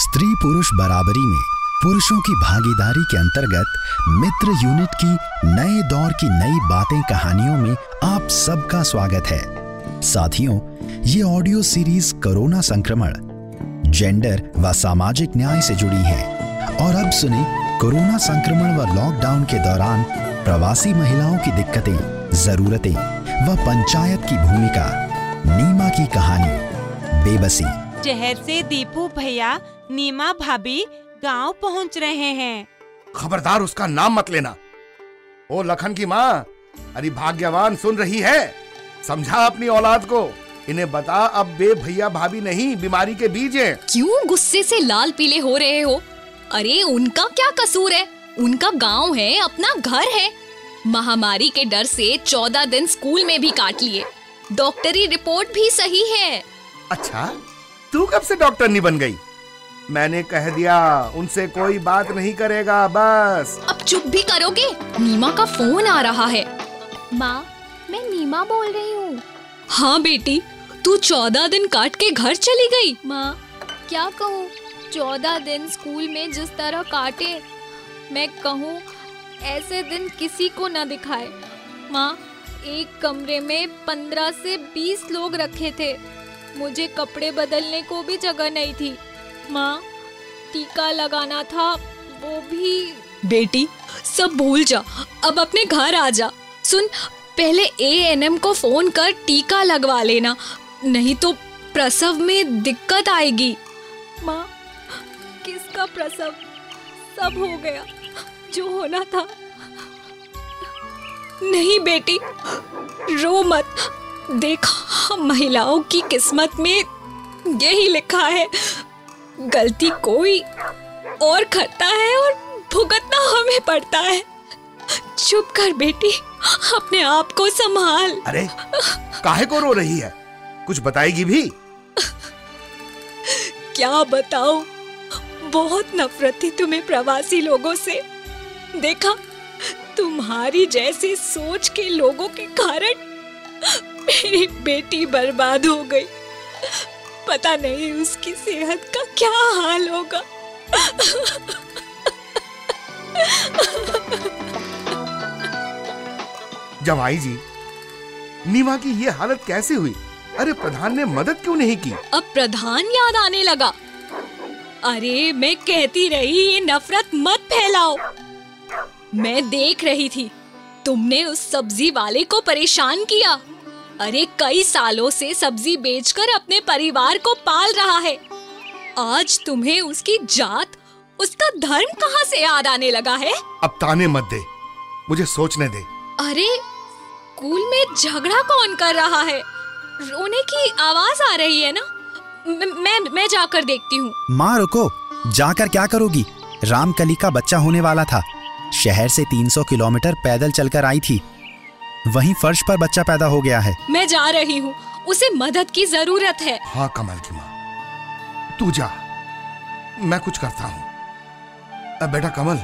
स्त्री पुरुष बराबरी में पुरुषों की भागीदारी के अंतर्गत मित्र यूनिट की नए दौर की नई बातें कहानियों में आप सबका स्वागत है। साथियों, ये ऑडियो सीरीज़ कोरोना संक्रमण, जेंडर व सामाजिक न्याय से जुड़ी है और अब सुने कोरोना संक्रमण व लॉकडाउन के दौरान प्रवासी महिलाओं की दिक्कतें, जरूरतें व पंचायत की भूमिका, नीमा की कहानी, बेबसी। शहर से दीपू भैया नीमा भाभी गाँव पहुँच रहे हैं। खबरदार उसका नाम मत लेना। ओ लखन की माँ अरे भाग्यवान सुन रही है। समझा अपनी औलाद को। इन्हें बता अब बे भैया भाभी नहीं बीमारी के बीज हैं। क्यों गुस्से से लाल पीले हो रहे हो? अरे उनका क्या कसूर है? उनका गाँव है अपना घर है। महामारी के डर से चौदह दिन स्कूल में भी काट लिए। डॉक्टरी रिपोर्ट भी सही है। अच्छा तू कब से डॉक्टर नहीं बन गई? मैंने कह दिया उनसे कोई बात नहीं करेगा बस। अब चुप भी करोगे? नीमा का फ़ोन आ रहा है। माँ मैं नीमा बोल रही हूँ। हाँ बेटी तू चौदह दिन काट के घर चली गई। माँ क्या कहूँ? चौदह दिन स्कूल में जिस तरह काटे मैं कहूँ ऐसे दिन किसी को न दिखाए। माँ एक कमरे में पंद्रह से बीस लोग रखे थे। मुझे कपड़े बदलने को भी जगह नहीं थी। माँ टीका लगाना था वो भी। बेटी सब भूल जा अब अपने घर आ जा। सुन पहले ए एन एम को फ़ोन कर टीका लगवा लेना नहीं तो प्रसव में दिक्कत आएगी। माँ किसका प्रसव? सब हो गया जो होना था। नहीं बेटी रो मत। देखा महिलाओं की किस्मत में यही लिखा है। गलती कोई और करता है और भुगतना हमें पड़ता है। चुप कर बेटी अपने आप को संभाल। अरे काहे को रो रही है? कुछ बताएगी भी? क्या बताओ बहुत नफरत थी तुम्हें प्रवासी लोगों से। देखा तुम्हारी जैसी सोच के लोगों के कारण मेरी बेटी बर्बाद हो गई। पता नहीं उसकी सेहत का क्या हाल होगा। जवाई जी नीमा की ये हालत कैसे हुई? अरे प्रधान ने मदद क्यों नहीं की? अब प्रधान याद आने लगा। अरे मैं कहती रही ये नफरत मत फैलाओ। मैं देख रही थी तुमने उस सब्ज़ी वाले को परेशान किया। अरे कई सालों से सब्ज़ी बेचकर अपने परिवार को पाल रहा है। आज तुम्हें उसकी जात उसका धर्म कहाँ से याद आने लगा है? अब ताने मत दे। मुझे सोचने दे। अरे स्कूल में झगड़ा कौन कर रहा है? रोने की आवाज़ आ रही है ना? म- मैं मैं जाकर देखती हूँ। माँ रुको। जाकर क्या करोगी? रामकली का बच्चा होने वाला था। शहर से 300 किलोमीटर पैदल चलकर आई थी। वहीं फर्श पर बच्चा पैदा हो गया है। मैं जा रही हूँ। उसे मदद की ज़रूरत है। हाँ कमल की माँ। तू जा। मैं कुछ करता हूँ। बेटा कमल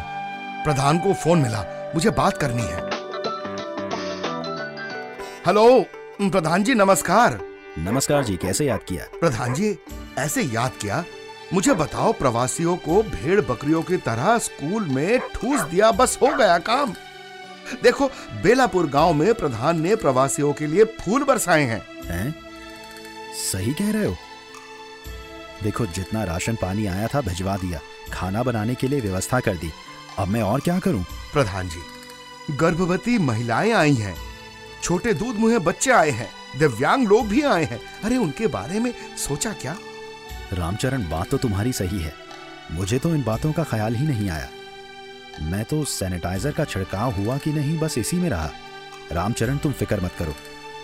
प्रधान को फ़ोन मिला। मुझे बात करनी है। हेलो प्रधान जी नमस्कार। नमस्कार जी कैसे याद किया? प्रधान जी ऐसे याद किया? मुझे बताओ प्रवासियों को भेड़ बकरियों की तरह स्कूल में ठूस दिया बस हो गया काम। देखो बेलापुर गाँव में प्रधान ने प्रवासियों के लिए फूल बरसाए हैं। हैं? सही कह रहे हो। देखो जितना राशन पानी आया था भिजवा दिया। खाना बनाने के लिए व्यवस्था कर दी। अब मैं और क्या करूँ? प्रधान जी गर्भवती महिलाएँ आई हैं। छोटे दूध मुहे बच्चे आए हैं। दिव्यांग लोग भी आए हैं। अरे उनके बारे में सोचा क्या? रामचरण बात तो तुम्हारी सही है। मुझे तो इन बातों का ख्याल ही नहीं आया। मैं तो सैनिटाइजर का छिड़काव हुआ कि नहीं बस इसी में रहा। रामचरण तुम फ़िक्र मत करो।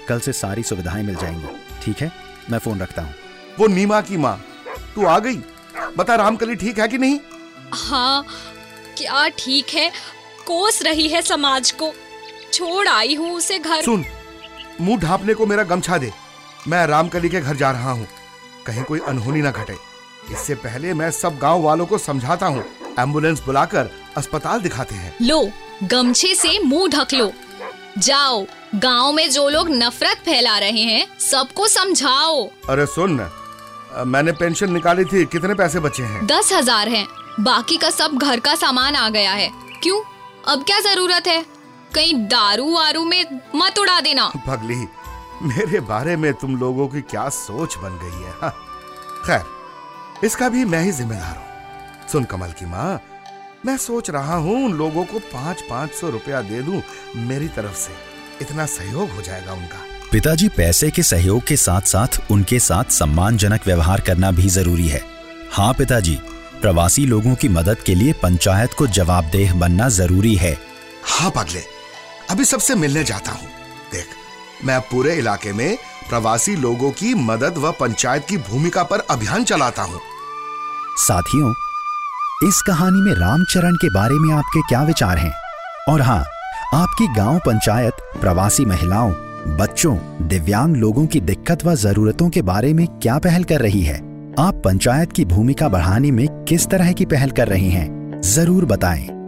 कल से सारी सुविधाएँ मिल जाएँगी ठीक है? मैं फ़ोन रखता हूँ। वो नीमा की माँ तू आ गई? बता रामकली ठीक है कि नहीं? हाँ क्या ठीक है? कोस रही है समाज को। छोड़ आई हूँ उसे घर। सुन मुँह ढांपने को मेरा गमछा दे। मैं रामकली के घर जा रहा हूँ। कहीं कोई अनहोनी ना घटे। इससे पहले मैं सब गाँव वालों को समझाता हूँ। एंबुलेंस बुलाकर अस्पताल दिखाते हैं। लो गमछे से मुँह ढक लो। जाओ गाँव में जो लोग नफरत फैला रहे हैं सबको समझाओ। अरे सुन मैंने पेंशन निकाली थी कितने पैसे बचे हैं? दस हज़ार है। बाकी का सब घर का सामान आ गया है। क्यों? अब क्या ज़रूरत है? कहीं दारू वारू में मत उड़ा देना। पगली मेरे बारे में तुम लोगों की क्या सोच बन गई है हाँ। खैर इसका भी मैं ही जिम्मेदार हूँ। सुन कमल की माँ मैं सोच रहा हूँ उन लोगों को पाँच पाँच सौ रुपया दे दूँ मेरी तरफ़ से। इतना सहयोग हो जाएगा उनका। पिताजी पैसे के सहयोग के साथ साथ उनके साथ सम्मानजनक व्यवहार करना भी ज़रूरी है। हाँ पिताजी प्रवासी लोगों की मदद के लिए पंचायत को जवाबदेह बनना ज़रूरी है। हाँ पगले अभी सबसे मिलने जाता हूँ। देख मैं पूरे इलाके में प्रवासी लोगों की मदद व पंचायत की भूमिका पर अभियान चलाता हूँ। साथियों इस कहानी में रामचरण के बारे में आपके क्या विचार हैं? और हाँ आपकी गाँव पंचायत, प्रवासी महिलाओं, बच्चों, दिव्यांग लोगों की दिक्कत व जरूरतों के बारे में क्या पहल कर रही है? आप पंचायत की भूमिका बढ़ाने में किस तरह की पहल कर रही हैं? ज़रूर बताएँ।